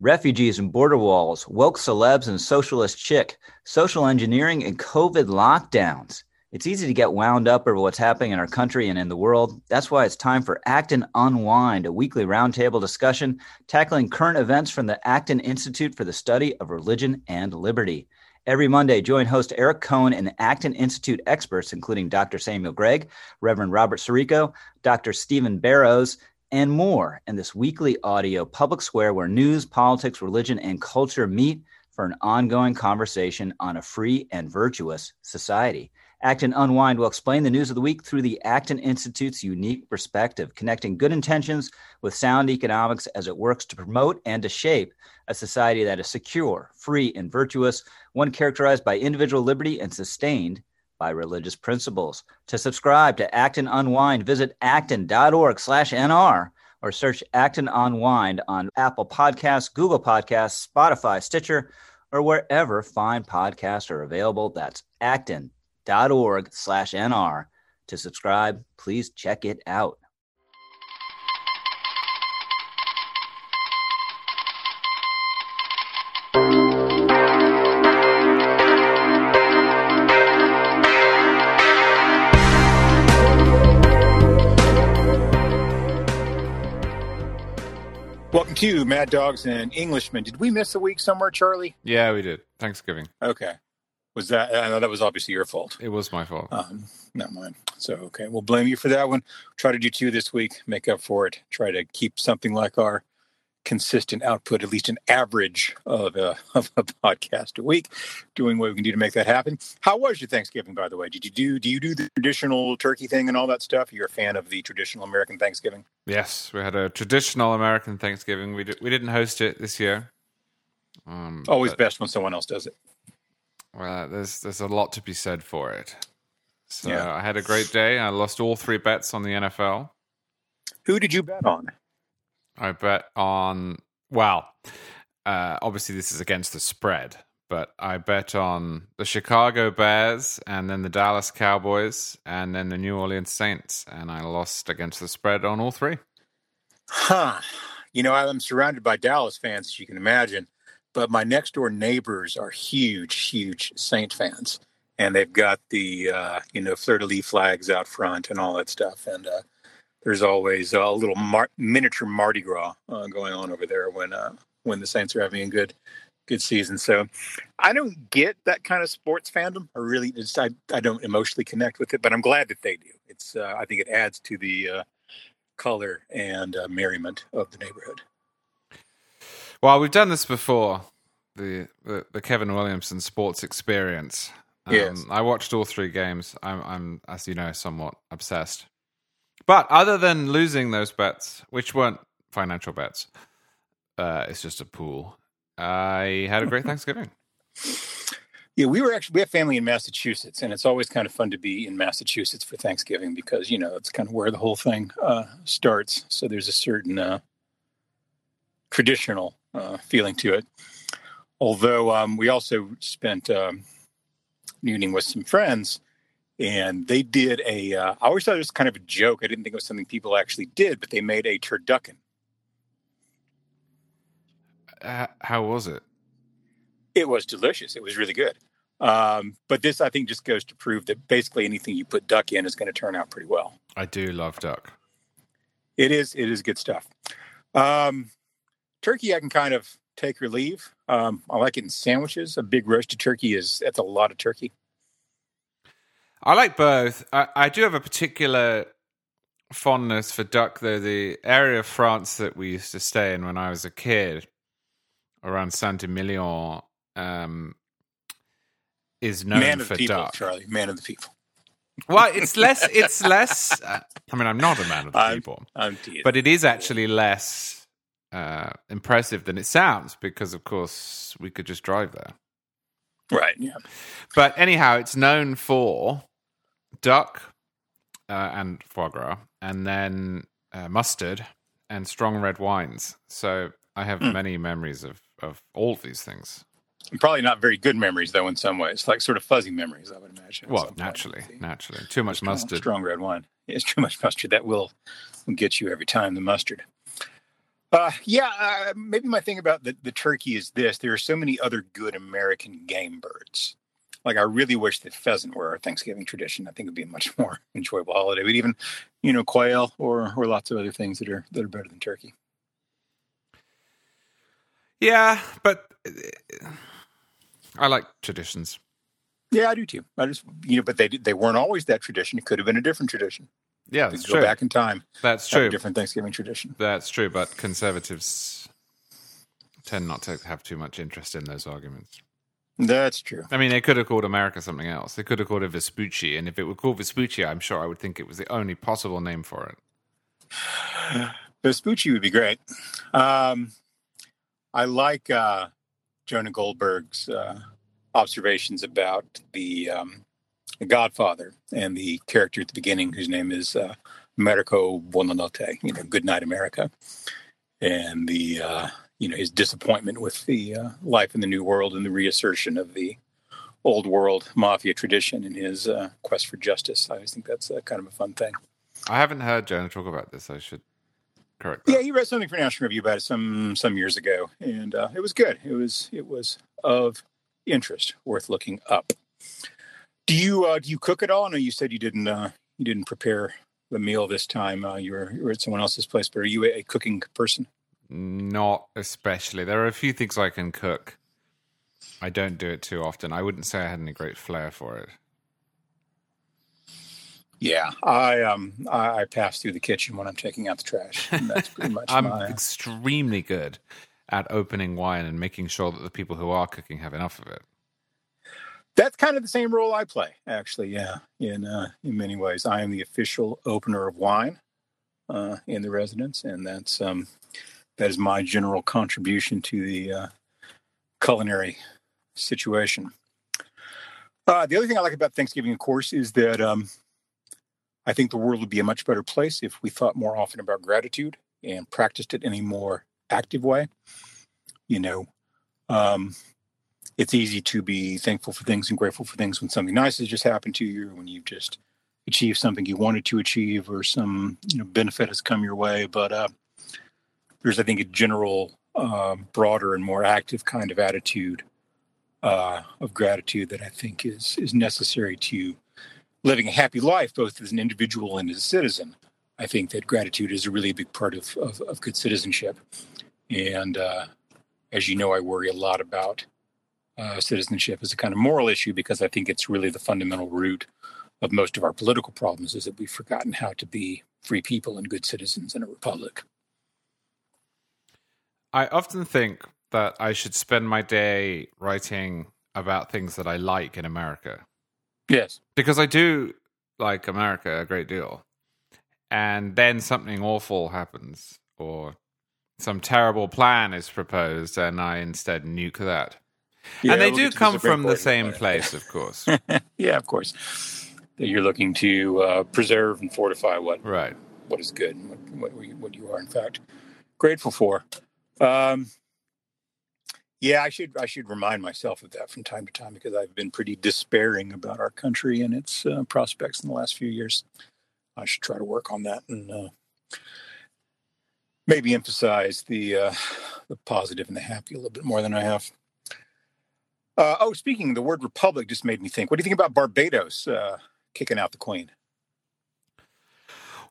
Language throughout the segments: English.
Refugees and border walls, woke celebs and socialist chick, social engineering and COVID lockdowns. It's easy to get wound up over what's happening in our country and in the world. That's why it's time for Acton Unwind, a weekly roundtable discussion tackling current events from the Acton Institute for the Study of Religion and Liberty. Every Monday, join host Eric Cohen and Acton Institute experts, including Dr. Samuel Gregg, Reverend Robert Sirico, Dr. Stephen Barrows, and more in this weekly audio public square where news, politics, religion, and culture meet for an ongoing conversation on a free and virtuous society. Acton Unwind will explain the news of the week through the Acton Institute's unique perspective, connecting good intentions with sound economics as it works to promote and to shape a society that is secure, free, and virtuous, one characterized by individual liberty and sustained by religious principles. To subscribe to Acton Unwind, visit acton.org slash NR or search Acton Unwind on Apple Podcasts, Google Podcasts, Spotify, Stitcher, or wherever fine podcasts are available. That's acton.org slash NR. To subscribe, please check it out. To Mad Dogs and Englishmen. Did we miss a week somewhere, Charlie? Yeah, we did. Thanksgiving. Okay. Was that? I know that was obviously your fault. It was my fault. Um, not mine. So okay, we'll blame you for that one. Try to do two this week. Make up for it. Try to keep something like our consistent output, at least an average of a, of a podcast a week, doing what we can do to make that happen. How was your Thanksgiving, by the way? Did you do do you do the traditional turkey thing and all that stuff? You're a fan of the traditional American Thanksgiving? Yes, we had a traditional American Thanksgiving. We did, we didn't host it this year. Um, Always but, best when someone else does it. Well, there's there's a lot to be said for it. So yeah. I had a great day. I lost all three bets on the NFL. Who did you bet on? I bet on well, uh, obviously this is against the spread, but I bet on the Chicago Bears and then the Dallas Cowboys and then the New Orleans Saints, and I lost against the spread on all three. Huh. You know, I'm surrounded by Dallas fans, as you can imagine, but my next door neighbors are huge, huge Saint fans, and they've got the uh, you know fleur de lis flags out front and all that stuff, and uh, there's always a little mar- miniature Mardi Gras uh, going on over there when uh, when the Saints are having a good good season. So I don't get that kind of sports fandom. I really just I, I don't emotionally connect with it, but I'm glad that they do. It's uh, I think it adds to the uh, color and uh, merriment of the neighborhood. Well, we've done this before. The, the, the Kevin Williamson sports experience. Um, yes. I watched all three games. I'm, I'm, as you know, somewhat obsessed. But other than losing those bets, which weren't financial bets, uh, it's just a pool. I had a great Thanksgiving. Yeah, we were actually we have family in Massachusetts, and it's always kind of fun to be in Massachusetts for Thanksgiving because you know it's kind of where the whole thing uh, starts. So there's a certain uh, traditional uh, feeling to it. Although um, we also spent um, nooning with some friends and they did a. Uh, I always thought it was kind of a joke. I didn't think it was something people actually did, but they made a turducken. Uh, how was it? It was delicious. It was really good. Um, but this, I think, just goes to prove that basically anything you put duck in is going to turn out pretty well. I do love duck. It is. It is good stuff. Um, turkey, I can kind of take or leave. Um, I like it in sandwiches. A big roasted turkey is that's a lot of turkey. I like both. I, I do have a particular fondness for duck, though. The area of France that we used to stay in when I was a kid, around Saint Emilion, um, is known Man for people, duck. Charlie, man of the people. Well, it's less. It's less. Uh, I mean, I'm not a man of the I'm, people, I'm but it is actually less uh, impressive than it sounds because, of course, we could just drive there. Right. Yeah. But anyhow, it's known for duck uh, and foie gras, and then uh, mustard and strong red wines. So I have mm. many memories of of all of these things. Probably not very good memories, though. In some ways, like sort of fuzzy memories, I would imagine. Well, naturally, naturally, too much strong, mustard. Strong red wine. It's too much mustard. That will, will get you every time. The mustard. Uh, yeah, uh, maybe my thing about the, the turkey is this: there are so many other good American game birds. Like I really wish that pheasant were our Thanksgiving tradition. I think it'd be a much more enjoyable holiday. But even, you know, quail or or lots of other things that are that are better than turkey. Yeah, but I like traditions. Yeah, I do too. I just you know, but they they weren't always that tradition. It could have been a different tradition. Yeah, that's go true. back in time. That's true. different Thanksgiving tradition. That's true, but conservatives tend not to have too much interest in those arguments. That's true. I mean, they could have called America something else. They could have called it Vespucci, and if it were called Vespucci, I'm sure I would think it was the only possible name for it. Vespucci would be great. Um, I like uh, Jonah Goldberg's uh, observations about the um, the Godfather and the character at the beginning, whose name is uh, Americo Buonanotte, you know, Good Night America, and the uh, you know his disappointment with the uh, life in the new world and the reassertion of the old world mafia tradition in his uh, quest for justice. I always think that's kind of a fun thing. I haven't heard Jonah talk about this. I should correct. That. Yeah, he wrote something for National Review about it some some years ago, and uh, it was good. It was it was of interest, worth looking up. Do you uh, do you cook at all? I know you said you didn't uh, you didn't prepare the meal this time. Uh, you, were, you were at someone else's place, but are you a, a cooking person? Not especially. There are a few things I can cook. I don't do it too often. I wouldn't say I had any great flair for it. Yeah, I um I, I pass through the kitchen when I'm taking out the trash. that's pretty much. I'm my... extremely good at opening wine and making sure that the people who are cooking have enough of it that's kind of the same role I play, actually. Yeah, in uh, in many ways, I am the official opener of wine uh, in the residence, and that's um, that is my general contribution to the uh, culinary situation. Uh, the other thing I like about Thanksgiving, of course, is that um, I think the world would be a much better place if we thought more often about gratitude and practiced it in a more active way. You know, um, it's easy to be thankful for things and grateful for things when something nice has just happened to you, or when you've just achieved something you wanted to achieve, or some you know benefit has come your way. But uh, there's, I think, a general, uh, broader and more active kind of attitude uh, of gratitude that I think is is necessary to living a happy life, both as an individual and as a citizen. I think that gratitude is a really big part of of, of good citizenship, and uh, as you know, I worry a lot about uh, citizenship as a kind of moral issue because I think it's really the fundamental root of most of our political problems is that we've forgotten how to be free people and good citizens in a republic. I often think that I should spend my day writing about things that I like in America. Yes. Because I do like America a great deal. And then something awful happens or some terrible plan is proposed and I instead nuke that. Yeah, and they we'll do come from the same place, of course. yeah, of course. That you're looking to uh, preserve and fortify what right what is good and what, what, what you are in fact grateful for. Um, yeah, I should I should remind myself of that from time to time because I've been pretty despairing about our country and its uh, prospects in the last few years. I should try to work on that and uh, maybe emphasize the uh, the positive and the happy a little bit more than I have. Uh, oh, speaking, the word republic just made me think. What do you think about Barbados uh, kicking out the Queen?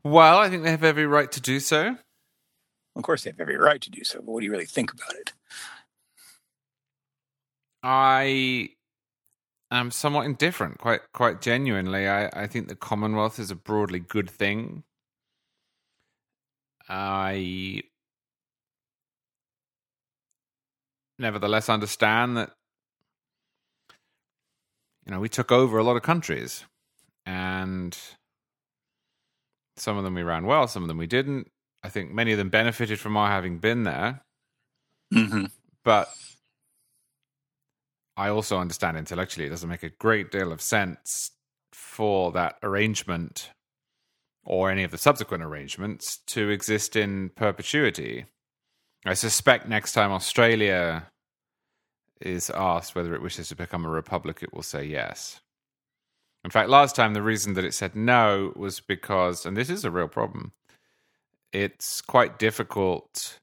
Well, I think they have every right to do so. Of course, they have every right to do so, but what do you really think about it? I am somewhat indifferent, quite quite genuinely. I, I think the Commonwealth is a broadly good thing. I nevertheless understand that you know, we took over a lot of countries and some of them we ran well, some of them we didn't. I think many of them benefited from our having been there. Mm-hmm. But I also understand intellectually it doesn't make a great deal of sense for that arrangement or any of the subsequent arrangements to exist in perpetuity. I suspect next time Australia is asked whether it wishes to become a republic, it will say yes. In fact, last time the reason that it said no was because, and this is a real problem, it's quite difficult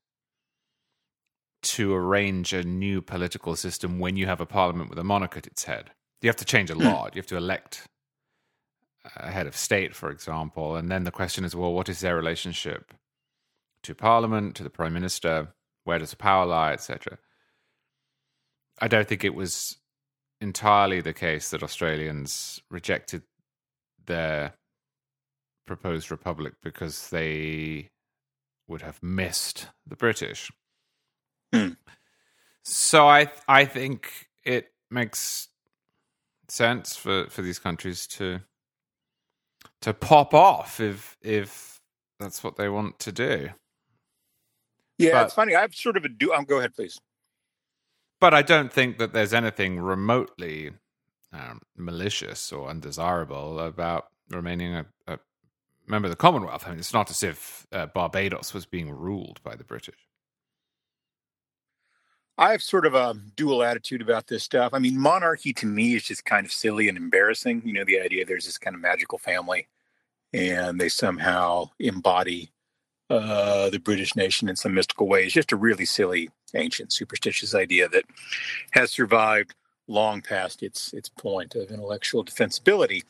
to arrange a new political system when you have a parliament with a monarch at its head. You have to change a hmm. law. You have to elect a head of state, for example, and then the question is, well, what is their relationship to parliament, to the prime minister? Where does the power lie, etc. I don't think it was entirely the case that Australians rejected their proposed republic because they would have missed the British. Hmm. So I I think it makes sense for, for these countries to to pop off if if that's what they want to do. Yeah, but, it's funny. I've sort of a do. Um, go ahead, please. But I don't think that there's anything remotely um, malicious or undesirable about remaining a, a, member of the Commonwealth. I mean, it's not as if uh, Barbados was being ruled by the British. I have sort of a dual attitude about this stuff. I mean, monarchy to me is just kind of silly and embarrassing. You know, the idea there's this kind of magical family and they somehow embody uh, the British nation in some mystical way. It's just a really silly, ancient, superstitious idea that has survived long past its its point of intellectual defensibility.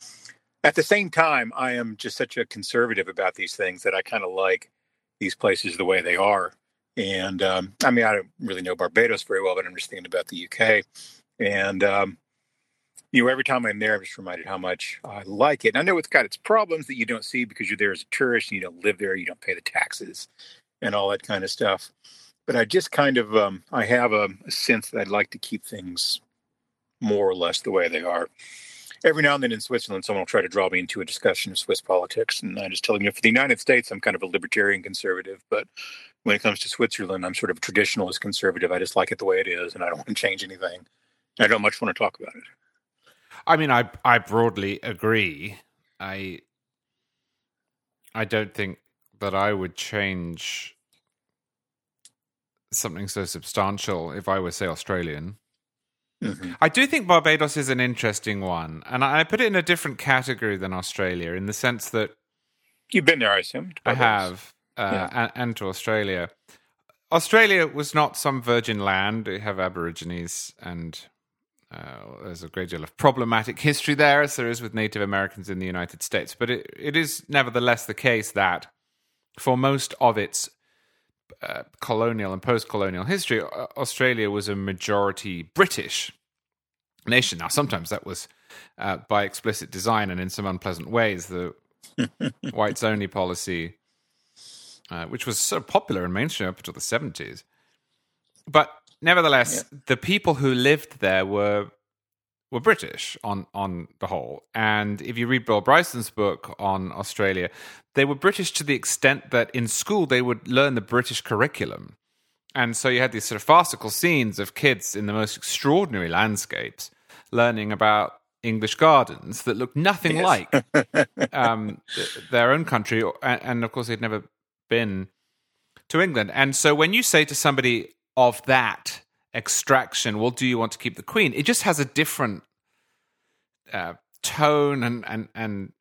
At the same time, I am just such a conservative about these things that I kind of like these places the way they are. And um, I mean, I don't really know Barbados very well, but I understand about the UK. And um, you know, every time I'm there, I'm just reminded how much I like it. And I know it's got its problems that you don't see because you're there as a tourist and you don't live there, you don't pay the taxes and all that kind of stuff. But I just kind of, um, I have a, a sense that I'd like to keep things more or less the way they are. Every now and then in Switzerland, someone will try to draw me into a discussion of Swiss politics. And I just tell them, you know, for the United States, I'm kind of a libertarian conservative. But when it comes to Switzerland, I'm sort of a traditionalist conservative. I just like it the way it is and I don't want to change anything. I don't much want to talk about it. I mean, I I broadly agree. I I don't think that I would change something so substantial if I were, say, Australian. Mm-hmm. I do think Barbados is an interesting one, and I put it in a different category than Australia in the sense that you've been there, I assume. I have, uh, yeah. and, and, to Australia. Australia was not some virgin land; they have Aborigines and uh, there's a great deal of problematic history there, as there is with Native Americans in the United States. But it, it is nevertheless the case that for most of its uh, colonial and post colonial history, Australia was a majority British nation. Now, sometimes that was uh, by explicit design and in some unpleasant ways. The whites only policy, uh, which was so popular in mainstream up until the 70s. But nevertheless, yeah. the people who lived there were were British on on the whole. And if you read Bill Bryson's book on Australia, they were British to the extent that in school they would learn the British curriculum. And so you had these sort of farcical scenes of kids in the most extraordinary landscapes learning about English gardens that looked nothing yes. like um, their own country. And, and of course, they'd never been to England. And so when you say to somebody, of that extraction, well, do you want to keep the queen? It just has a different uh, tone and and and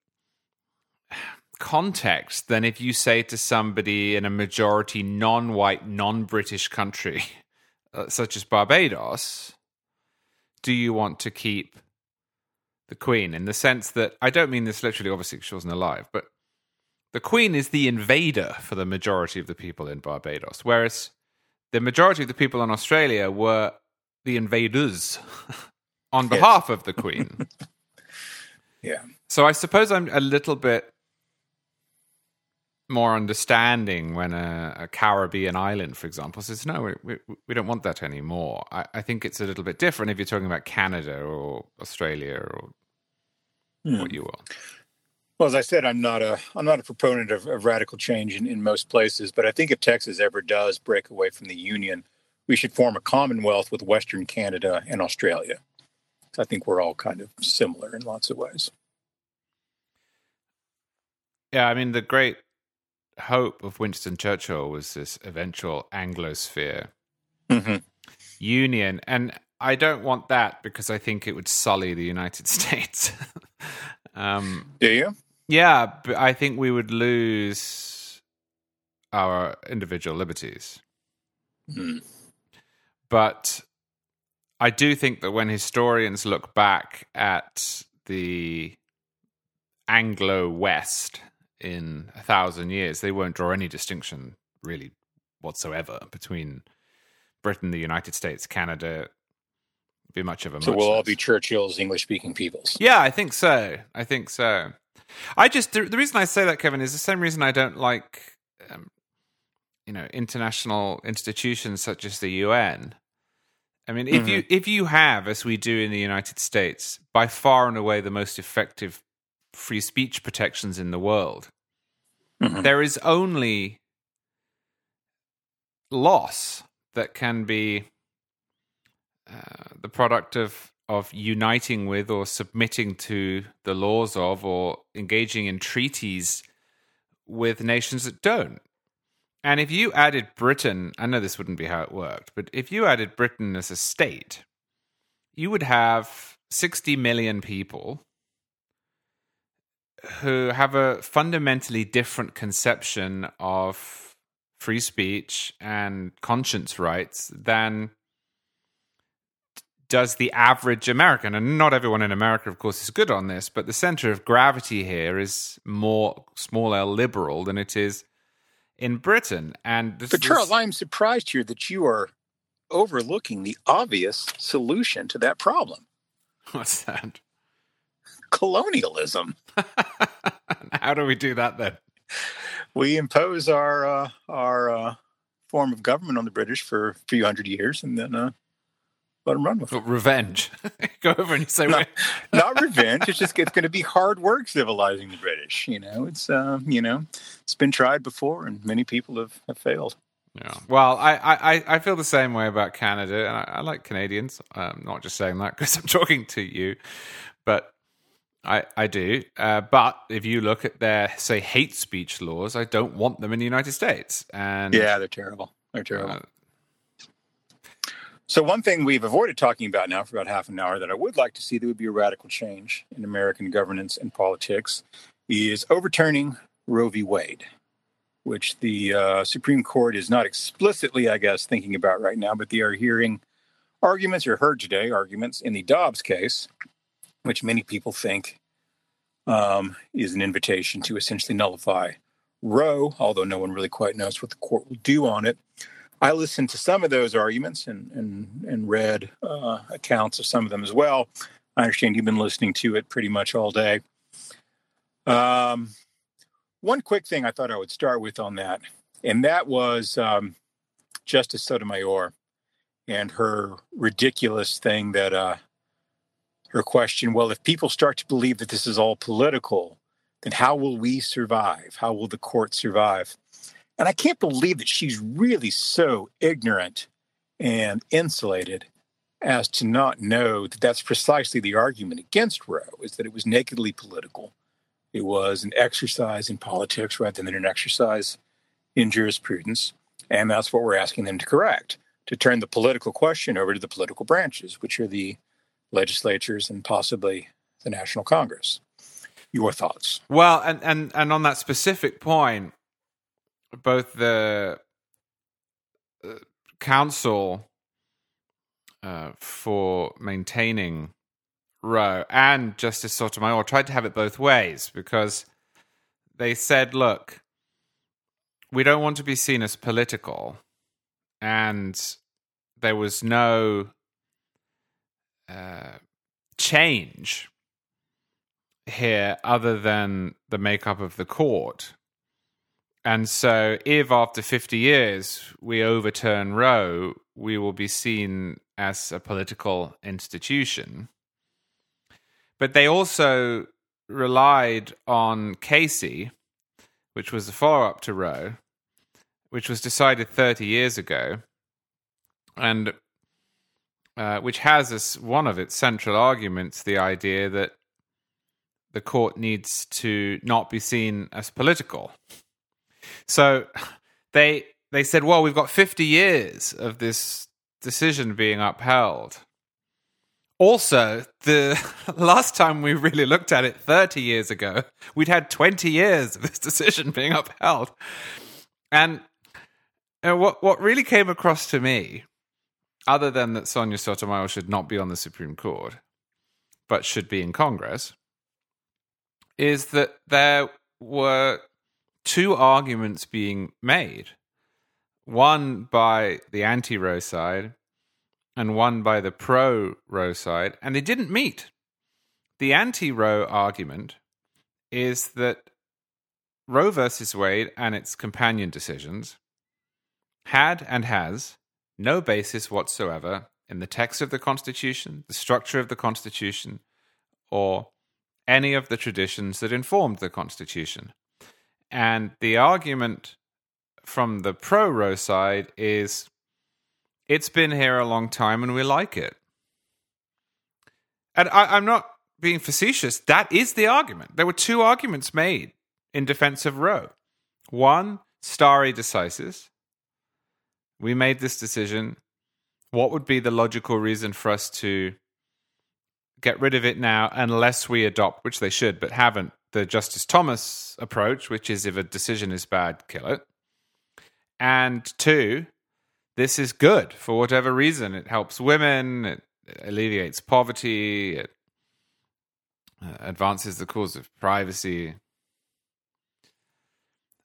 context than if you say to somebody in a majority non-white, non-British country uh, such as Barbados, do you want to keep the queen? In the sense that I don't mean this literally, obviously, she wasn't alive, but the queen is the invader for the majority of the people in Barbados, whereas the majority of the people in Australia were the invaders on behalf yes. of the Queen. yeah. So I suppose I'm a little bit more understanding when a, a Caribbean island, for example, says, no, we, we, we don't want that anymore. I, I, think it's a little bit different if you're talking about Canada or Australia or hmm. what you will. Well, as I said, I'm not a I'm not a proponent of, of radical change in, in most places, but I think if Texas ever does break away from the Union, we should form a commonwealth with Western Canada and Australia. I think we're all kind of similar in lots of ways. Yeah, I mean the great hope of Winston Churchill was this eventual Anglosphere mm-hmm. union, and I don't want that because I think it would sully the United States. Um, Do you? Yeah, but I think we would lose our individual liberties. Hmm. but I do think that when historians look back at the Anglo West in a thousand years, they won't draw any distinction really whatsoever between Britain, the United States, Canada. Be much of a so we'll all be Churchill's English speaking peoples. Yeah, I think so. I think so. I just the, the, reason I say that, Kevin, is the same reason I don't like, um, you know, international institutions such as the UN. I mean, if mm-hmm. you if you have, as we do in the United States, by far and away the most effective free speech protections in the world, mm-hmm. there is only loss that can be uh, the product of of uniting with or submitting to the laws of or engaging in treaties with nations that don't. And if you added Britain, I know this wouldn't be how it worked, but if you added Britain as a state, you would have 60 million people who have a fundamentally different conception of free speech and conscience rights than does the average American. And not everyone in America, of course, is good on this, but the center of gravity here is more small L liberal than it is in Britain. And this, but Charles, this... I'm surprised here that you are overlooking the obvious solution to that problem. What's that? Colonialism. How do we do that then? We impose our uh, our uh, form of government on the British for a few hundred years, and then uh, let them run with it. Revenge. Go over and you say, not, not revenge. It's just it's going to be hard work civilizing the British. You know, it's uh, you know, it's been tried before, and many people have, have failed. Yeah. Well, I, I, I feel the same way about Canada, and I, I like Canadians. I'm not just saying that because I'm talking to you, but I, I do. Uh, but if you look at their, say, hate speech laws, I don't want them in the United States. And yeah, they're terrible. They're terrible. Uh, so one thing we've avoided talking about now for about half an hour that I would like to see that would be a radical change in American governance and politics is overturning Roe v. Wade, which the uh, Supreme Court is not explicitly, I guess, thinking about right now, but they are hearing arguments or heard today arguments in the Dobbs case, which many people think um, is an invitation to essentially nullify Roe, although no one really quite knows what the court will do on it. I listened to some of those arguments and and and read uh, accounts of some of them as well. I understand you've been listening to it pretty much all day. Um, one quick thing I thought I would start with on that, and that was um, Justice Sotomayor and her ridiculous thing that uh, her question. Well, if people start to believe that this is all political, then how will we survive? How will the court survive? And I can't believe that she's really so ignorant and insulated as to not know that that's precisely the argument against Roe is that it was nakedly political. It was an exercise in politics rather than an exercise in jurisprudence. And that's what we're asking them to correct to turn the political question over to the political branches, which are the legislatures and possibly the National Congress. Your thoughts? Well, and, and, and on that specific point, both the uh, counsel uh, for maintaining Roe and Justice Sotomayor tried to have it both ways because they said, look, we don't want to be seen as political. And there was no uh, change here other than the makeup of the court. And so, if after 50 years we overturn Roe, we will be seen as a political institution. But they also relied on Casey, which was the follow up to Roe, which was decided 30 years ago, and uh, which has as one of its central arguments the idea that the court needs to not be seen as political. So they they said, well, we've got 50 years of this decision being upheld. Also, the last time we really looked at it 30 years ago, we'd had 20 years of this decision being upheld. And, and what what really came across to me other than that Sonia Sotomayor should not be on the Supreme Court, but should be in Congress, is that there were two arguments being made one by the anti Roe side and one by the pro Roe side, and they didn't meet. The anti Roe argument is that Roe versus Wade and its companion decisions had and has no basis whatsoever in the text of the Constitution, the structure of the Constitution, or any of the traditions that informed the Constitution. And the argument from the pro Roe side is it's been here a long time and we like it. And I, am not being facetious. That is the argument. There were two arguments made in defense of Roe. One, stare decisis. We made this decision. What would be the logical reason for us to get rid of it now unless we adopt, which they should, but haven't, the Justice Thomas approach, which is if a decision is bad, kill it. And two, this is good for whatever reason. It helps women, it alleviates poverty, it uh, advances the cause of privacy.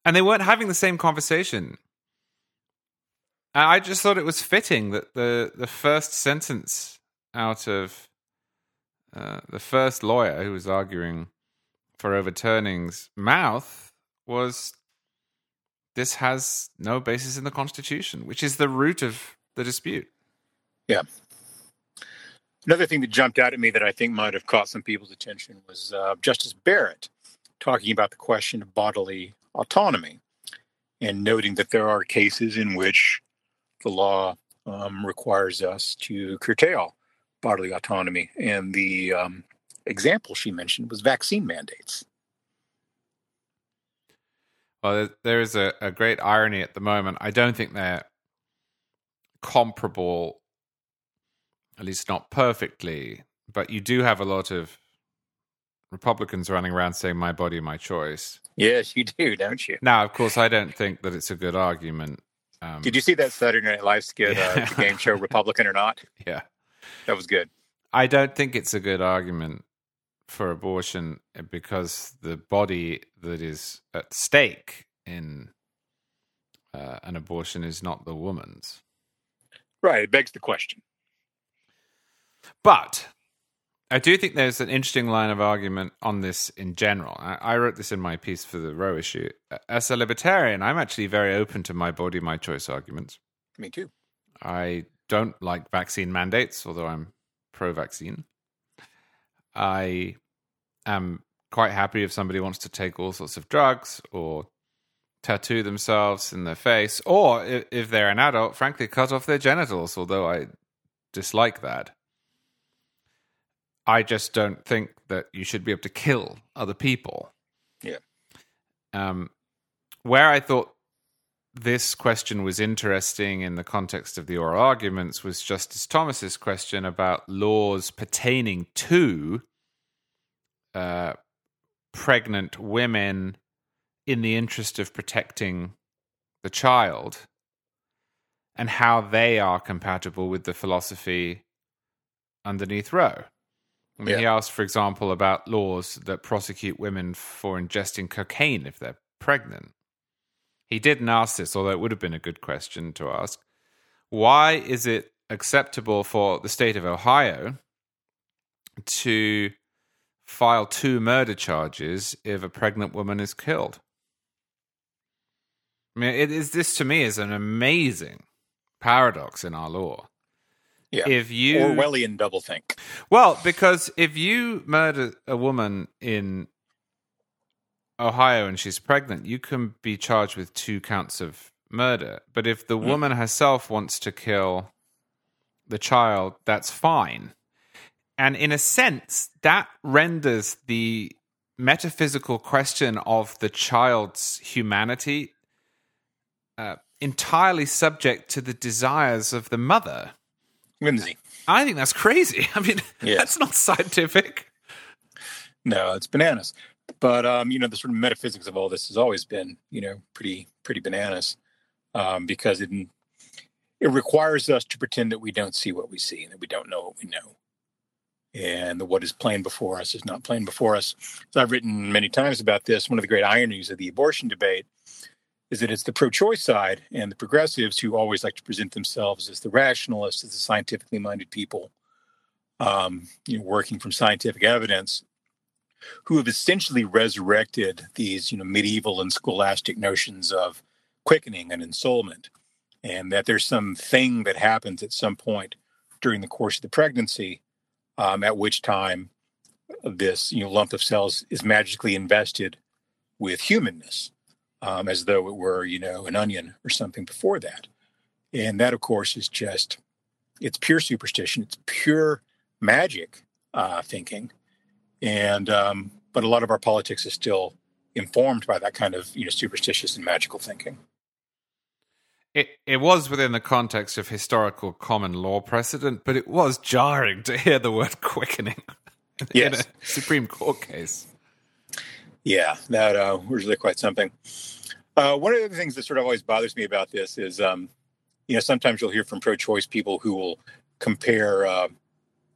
And they weren't having the same conversation. I just thought it was fitting that the, the first sentence out of uh, the first lawyer who was arguing for overturning's mouth was this has no basis in the Constitution, which is the root of the dispute. Yeah. Another thing that jumped out at me that I think might have caught some people's attention was uh, Justice Barrett talking about the question of bodily autonomy and noting that there are cases in which the law um, requires us to curtail bodily autonomy. And the um, example she mentioned was vaccine mandates. Well, there is a, a great irony at the moment. I don't think they're comparable, at least not perfectly, but you do have a lot of Republicans running around saying "my body, my choice." Yes, you do, don't you? Now, of course, I don't think that it's a good argument. Um, Did you see that Saturday Night Live skit, yeah. uh, the game show "Republican or Not"? Yeah, that was good. I don't think it's a good argument for abortion because the body that is at stake in uh, an abortion is not the woman's. Right. It begs the question. But I do think there's an interesting line of argument on this in general. I, I, wrote this in my piece for the Roe issue. As a libertarian, I'm actually very open to my body, my choice arguments. Me too. I don't like vaccine mandates, although I'm pro vaccine. I am quite happy if somebody wants to take all sorts of drugs or tattoo themselves in their face, or if they're an adult, frankly, cut off their genitals, although I dislike that. I just don't think that you should be able to kill other people. Yeah. Um, where I thought this question was interesting in the context of the oral arguments was Justice Thomas's question about laws pertaining to uh, pregnant women in the interest of protecting the child and how they are compatible with the philosophy underneath Roe. I mean, yeah. he asked, for example, about laws that prosecute women for ingesting cocaine if they're pregnant. He didn't ask this, although it would have been a good question to ask. Why is it acceptable for the state of Ohio to file two murder charges if a pregnant woman is killed? I mean, it is this to me is an amazing paradox in our law. Yeah. If you Orwellian doublethink. Well, because if you murder a woman in Ohio and she's pregnant, you can be charged with two counts of murder. But if the mm. woman herself wants to kill the child, that's fine. And in a sense, that renders the metaphysical question of the child's humanity uh, entirely subject to the desires of the mother. Whimsy. I think that's crazy. I mean, that's not scientific. No, it's bananas. But um, you know, the sort of metaphysics of all this has always been, you know, pretty pretty bananas, um, because it it requires us to pretend that we don't see what we see and that we don't know what we know. And what is plain before us is not plain before us. So I've written many times about this. One of the great ironies of the abortion debate is that it's the pro-choice side and the progressives who always like to present themselves as the rationalists, as the scientifically minded people, um, you know, working from scientific evidence, who have essentially resurrected these, you know, medieval and scholastic notions of quickening and ensoulment and that there's some thing that happens at some point during the course of the pregnancy, um, at which time this you know lump of cells is magically invested with humanness, um, as though it were you know an onion or something before that, and that of course is just it's pure superstition, it's pure magic uh, thinking, and um, but a lot of our politics is still informed by that kind of you know superstitious and magical thinking. It it was within the context of historical common law precedent, but it was jarring to hear the word quickening yes. in a Supreme Court case. Yeah, that uh, was really quite something. Uh, one of the things that sort of always bothers me about this is, um, you know, sometimes you'll hear from pro-choice people who will compare uh,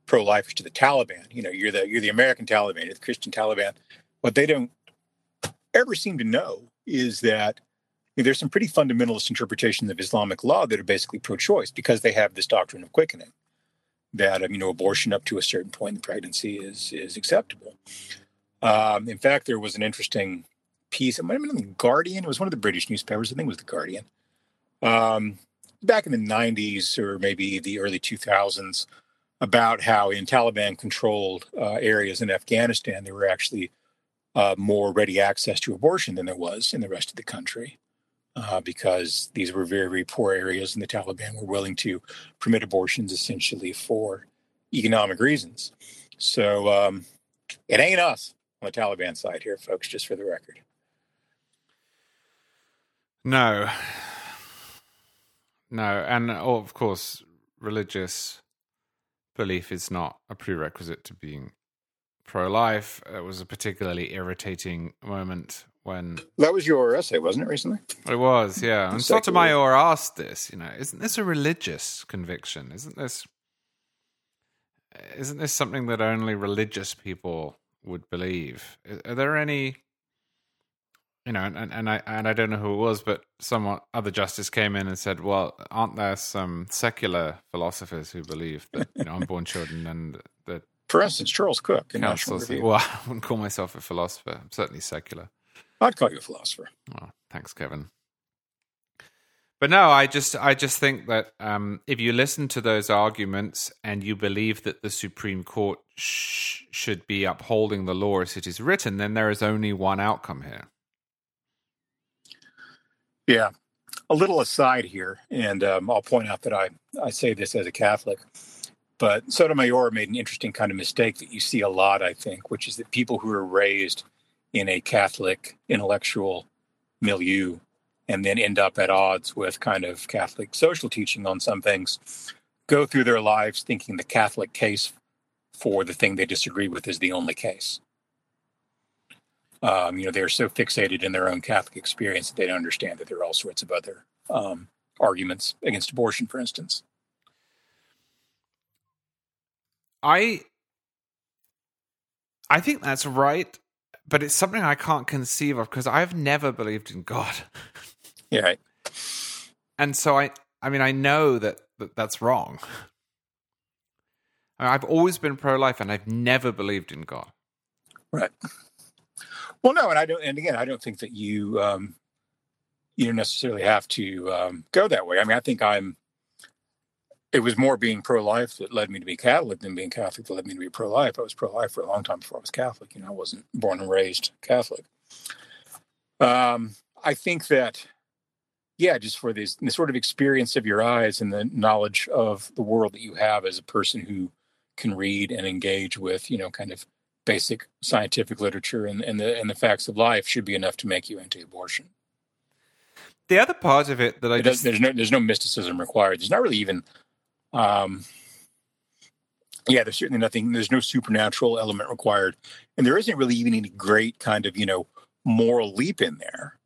pro-lifers to the Taliban. You know, you're the you're the American Taliban, you're the Christian Taliban. What they don't ever seem to know is that mean, there's some pretty fundamentalist interpretations of Islamic law that are basically pro-choice because they have this doctrine of quickening that um, you know abortion up to a certain point in the pregnancy is is acceptable. Um, in fact, there was an interesting piece. It might have been the Guardian. It was one of the British newspapers. I think it was the Guardian. Um, back in the 90s or maybe the early 2000s, about how in Taliban-controlled uh, areas in Afghanistan there were actually uh, more ready access to abortion than there was in the rest of the country uh, because these were very, very poor areas, and the Taliban were willing to permit abortions essentially for economic reasons. So um, it ain't us on the Taliban side here, folks, just for the record. No. No. And of course, religious belief is not a prerequisite to being pro life. It was a particularly irritating moment when that was your essay, wasn't it? Recently, it was. Yeah, and Sotomayor asked this. You know, isn't this a religious conviction? Isn't this isn't this something that only religious people would believe? Are there any? You know, and, and I and I don't know who it was, but some other justice came in and said, "Well, aren't there some secular philosophers who believe that you know unborn children and that for instance, Charles Cooke. in. Well, I wouldn't call myself a philosopher. I'm certainly secular. I'd call you a philosopher. Oh, thanks, Kevin. But no, I just I just think that um, if you listen to those arguments and you believe that the Supreme Court sh- should be upholding the law as it is written, then there is only one outcome here. Yeah, a little aside here, and um, I'll point out that I I say this as a Catholic, but Sotomayor made an interesting kind of mistake that you see a lot, I think, which is that people who are raised in a Catholic intellectual milieu and then end up at odds with kind of Catholic social teaching on some things, go through their lives thinking the Catholic case for the thing they disagree with is the only case. Um, you know, they're so fixated in their own Catholic experience that they don't understand that there are all sorts of other um, arguments against abortion, for instance. I I think that's right but it's something I can't conceive of because I've never believed in God. Yeah. Right. And so I, I mean, I know that, that that's wrong. I've always been pro-life, and I've never believed in God. Right. Well, no, and I don't. And again, I don't think that you, um, you don't necessarily have to um, go that way. I mean, I think I'm it was more being pro-life that led me to be Catholic than being Catholic that led me to be pro-life. I was pro-life for a long time before I was Catholic. You know, I wasn't born and raised Catholic. Um, I think that, yeah, just for this the sort of experience of your eyes and the knowledge of the world that you have as a person who can read and engage with, you know, kind of basic scientific literature and, and the and the facts of life should be enough to make you anti-abortion. The other part of it that I it just... there's no there's no mysticism required. There's not really even um, yeah, there's certainly nothing. There's no supernatural element required, and there isn't really even any great kind of you know moral leap in there.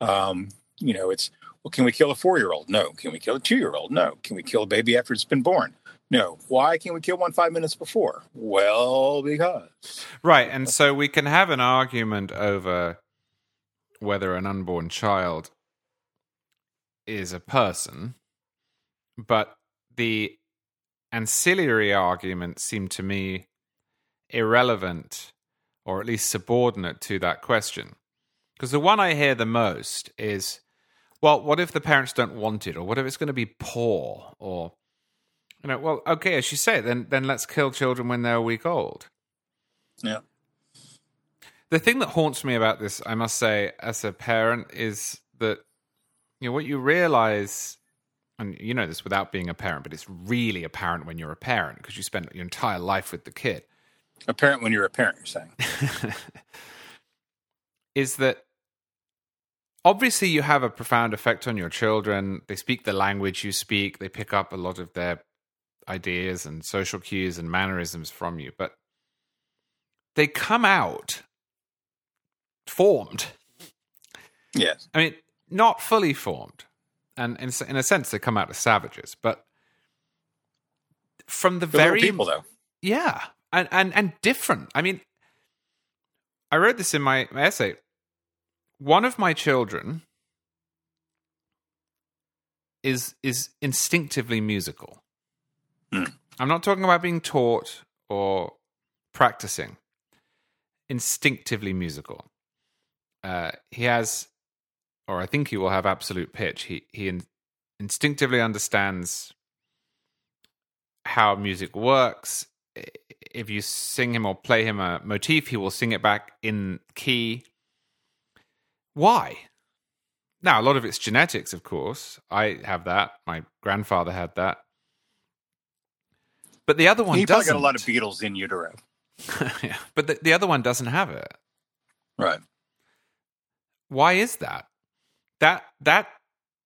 Um, you know, it's Well, can we kill a four year old? No. Can we kill a two year old? No. Can we kill a baby after it's been born? No. Why can't we kill one five minutes before? Well, because. Right. And so we can have an argument over whether an unborn child is a person, but the ancillary arguments seem to me irrelevant or at least subordinate to that question. Because the one I hear the most is, well, what if the parents don't want it, or what if it's going to be poor, or you know, well, okay, as you say, then then let's kill children when they're a week old. Yeah. The thing that haunts me about this, I must say, as a parent, is that you know what you realize and you know this without being a parent, but it's really apparent when you're a parent because you spend your entire life with the kid. A parent when you're a parent, you're saying. is that obviously you have a profound effect on your children. They speak the language you speak, they pick up a lot of their ideas and social cues and mannerisms from you, but they come out formed. Yes. I mean, not fully formed. And in, in a sense, they come out as savages, but from the They're very people, though. Yeah, and and and different. I mean, I wrote this in my, my essay. One of my children is is instinctively musical. Mm. I'm not talking about being taught or practicing. Instinctively musical. Uh, he has, or I think he will have absolute pitch. He he in, instinctively understands how music works. If you sing him or play him a motif, he will sing it back in key. Why? Now, a lot of it's genetics, of course. I have that. My grandfather had that. But the other one He doesn't. got a lot of Beatles in utero. yeah. But the, the other one doesn't have it. Right. Why is that? That that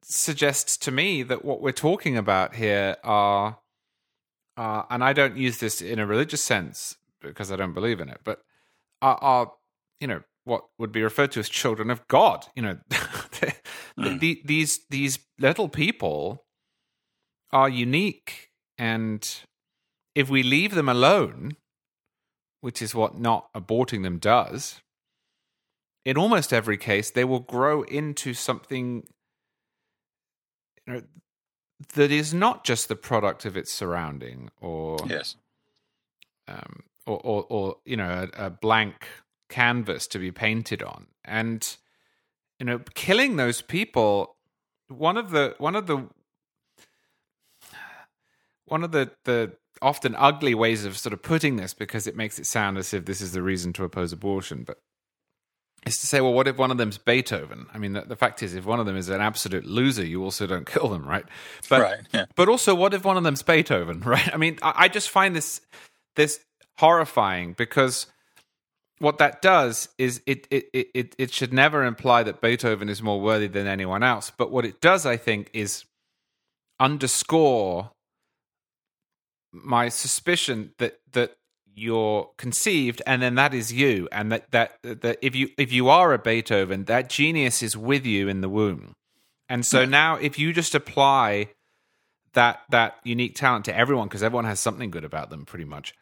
suggests to me that what we're talking about here are, uh, and I don't use this in a religious sense because I don't believe in it, but are, are you know what would be referred to as children of God. You know, the, the, these these little people are unique, and if we leave them alone, which is what not aborting them does, in almost every case, they will grow into something you know, that is not just the product of its surrounding or Yes. um, or, or, or you know a, a blank canvas to be painted on and you know killing those people one of the one of the one of the the often ugly ways of sort of putting this because it makes it sound as if this is the reason to oppose abortion but is to say well what if one of them's beethoven i mean the, the fact is if one of them is an absolute loser you also don't kill them right but Right, yeah. but also what if one of them's beethoven right i mean i, I just find this this horrifying because what that does is it, it it it it should never imply that Beethoven is more worthy than anyone else. But what it does, I think, is underscore my suspicion that that you're conceived and then that is you and that that that if you if you are a Beethoven that genius is with you in the womb. And so now if you just apply that that unique talent to everyone because everyone has something good about them pretty much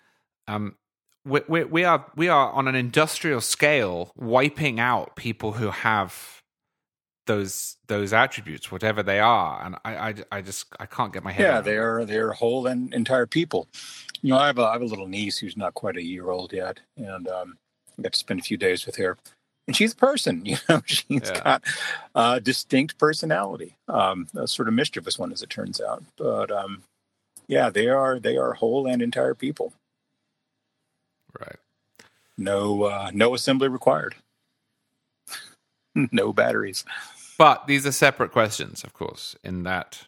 um we, we, we are we are on an industrial scale wiping out people who have those those attributes, whatever they are, and I I, I just I can't get my head. Yeah, they are they're whole and entire people. You know, I have a I have a little niece who's not quite a year old yet, and um, I got to spend a few days with her. And she's a person, you know. She's Yeah. got a distinct personality, um, a sort of mischievous one, as it turns out. But um, yeah, they are they are whole and entire people. right. No uh, no assembly required. no batteries. But these are separate questions, of course, in that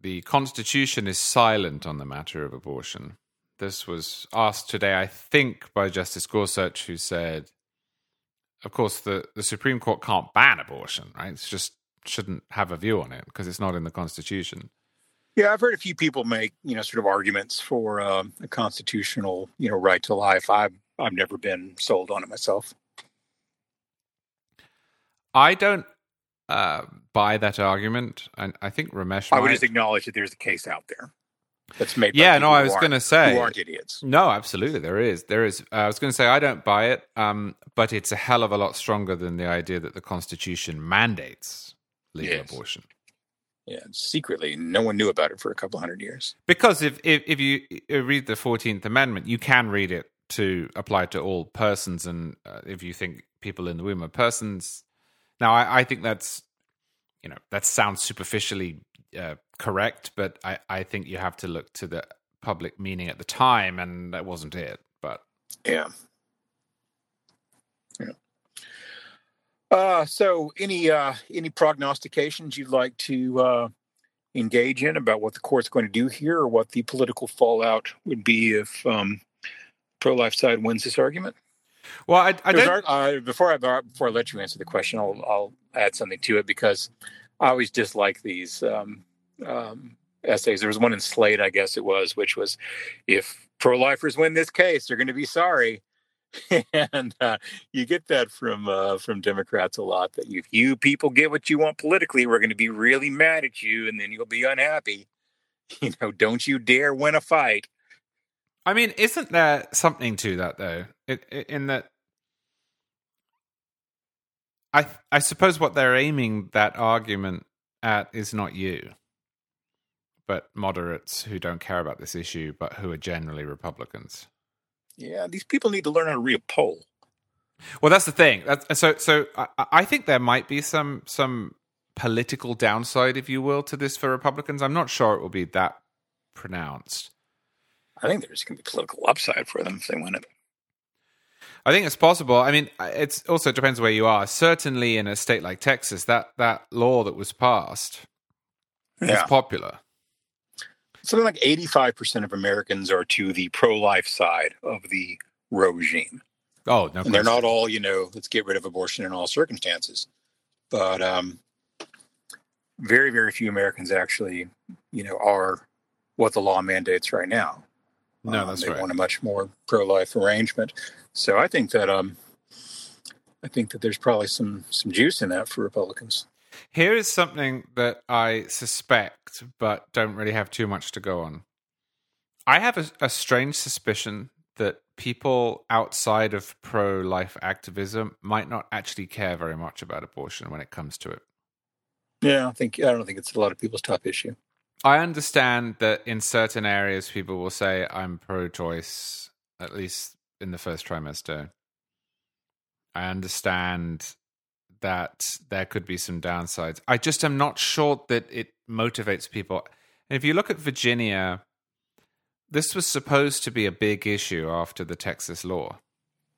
the Constitution is silent on the matter of abortion. This was asked today, I think, by Justice Gorsuch, who said, of course, the, the Supreme Court can't ban abortion, right? It's just shouldn't have a view on it because it's not in the Constitution. Yeah, I've heard a few people make you know sort of arguments for um, a constitutional you know right to life. I've I've never been sold on it myself. I don't uh, buy that argument. And I think Ramesh. I would just acknowledge that there's a case out there that's made. Yeah, no, I was going to say who aren't idiots. No, absolutely, there is. There is. Uh, I was going to say I don't buy it, um, but it's a hell of a lot stronger than the idea that the Constitution mandates legal Yes. abortion. Yeah, secretly, no one knew about it for a couple hundred years. Because if, if if you uh, read the Fourteenth Amendment, you can read it to apply to all persons, and uh, if you think people in the womb are persons, now I, I think that's you know that sounds superficially uh, correct, but I I think you have to look to the public meaning at the time, and that wasn't it. But Yeah. Yeah. Uh, so, any uh, any prognostications you'd like to uh, engage in about what the court's going to do here, or what the political fallout would be if um, pro-life side wins this argument? Well, I, I There's don't. ar- uh, before I before I let you answer the question, I'll I'll add something to it because I always dislike these um, um, essays. There was one in Slate, I guess it was, which was if pro-lifers win this case, they're going to be sorry. and uh, you get that from uh, from Democrats a lot. That if you people get what you want politically, we're going to be really mad at you, and then you'll be unhappy. You know, don't you dare win a fight. I mean, isn't there something to that though? It, it, in that, I I suppose what they're aiming that argument at is not you, but moderates who don't care about this issue, but who are generally Republicans. Yeah, these people need to learn how to read a poll. Well, that's the thing. That's, so, so I, I think there might be some some political downside, if you will, to this for Republicans. I'm not sure it will be that pronounced. I think there's going to be political upside for them if they win it. I think it's possible. I mean, it's also depends where you are. Certainly, in a state like Texas, that that law that was passed Yeah. is popular. Something like 85% of Americans are to the pro life side of the regime. Oh no, And they're not all, you know, let's get rid of abortion in all circumstances. But um, very, very few Americans actually, you know, are what the law mandates right now. No, Um, that's they right. want a much more pro life arrangement. So I think that um, I think that there's probably some some juice in that for Republicans. Here is something that I suspect, but don't really have too much to go on. I have a, a strange suspicion that people outside of pro life activism might not actually care very much about abortion when it comes to it. Yeah, I think I don't think it's a lot of people's top issue. I understand that in certain areas, people will say, I'm pro choice, at least in the first trimester. I understand that there could be some downsides. I just am not sure that it motivates people. And if you look at Virginia, this was supposed to be a big issue after the Texas law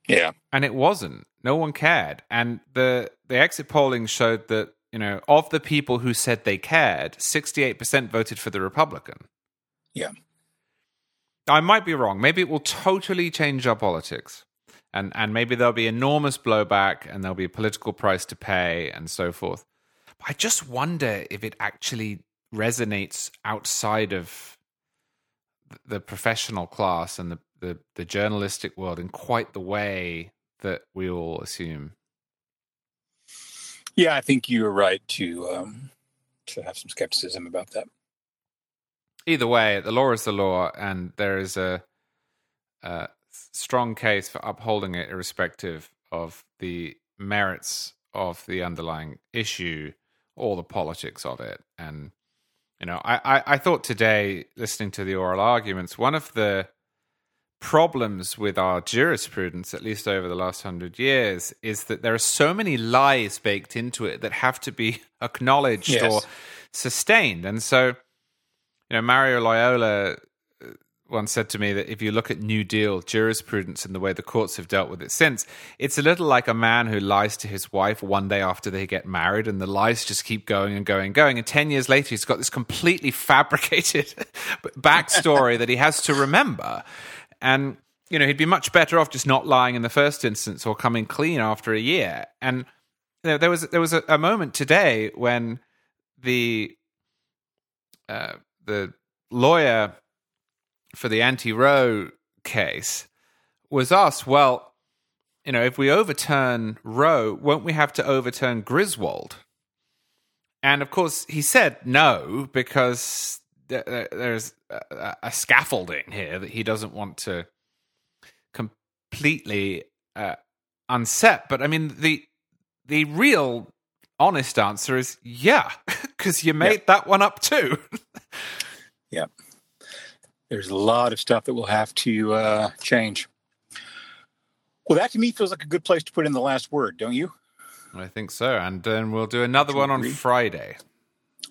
Yeah, and it wasn't. No one cared. And the the exit polling showed that you know of the people who said they cared, sixty eight percent voted for the Republican. Yeah. I might be wrong. Maybe it will totally change our politics, and and maybe there'll be enormous blowback, and there'll be a political price to pay, and so forth. But I just wonder if it actually resonates outside of the professional class and the, the, the journalistic world in quite the way that we all assume. Yeah, I think you're right to um, to have some skepticism about that. Either way, the law is the law, and there is a, a strong case for upholding it, irrespective of the merits of the underlying issue or the politics of it. And you know, I, I, I thought today, listening to the oral arguments, one of the problems with our jurisprudence, at least over the last hundred years, is that there are so many lies baked into it that have to be acknowledged Yes. or sustained. And so, you know, Mario Loyola uh, once said to me that if you look at New Deal jurisprudence and the way the courts have dealt with it since, it's a little like a man who lies to his wife one day after they get married, and the lies just keep going and going and going. And 10 years later, he's got this completely fabricated backstory that he has to remember. And, you know, he'd be much better off just not lying in the first instance or coming clean after a year. And you know, there was there was a, a moment today when the uh, the lawyer for the anti-Roe case was asked, well, you know, if we overturn Roe, won't we have to overturn Griswold? and of course, he said no because there's a scaffolding here that he doesn't want to completely uh, unset. But I mean, the the real honest answer is yeah, because you made yep. that one up too. yeah, There's a lot of stuff that we'll have to uh, change. Well, that to me feels like a good place to put in the last word, don't you? I think so. And then we'll do another one on Friday.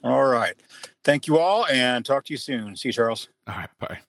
All right. Thank you all and talk to you soon. See you, Charles. All right. Bye.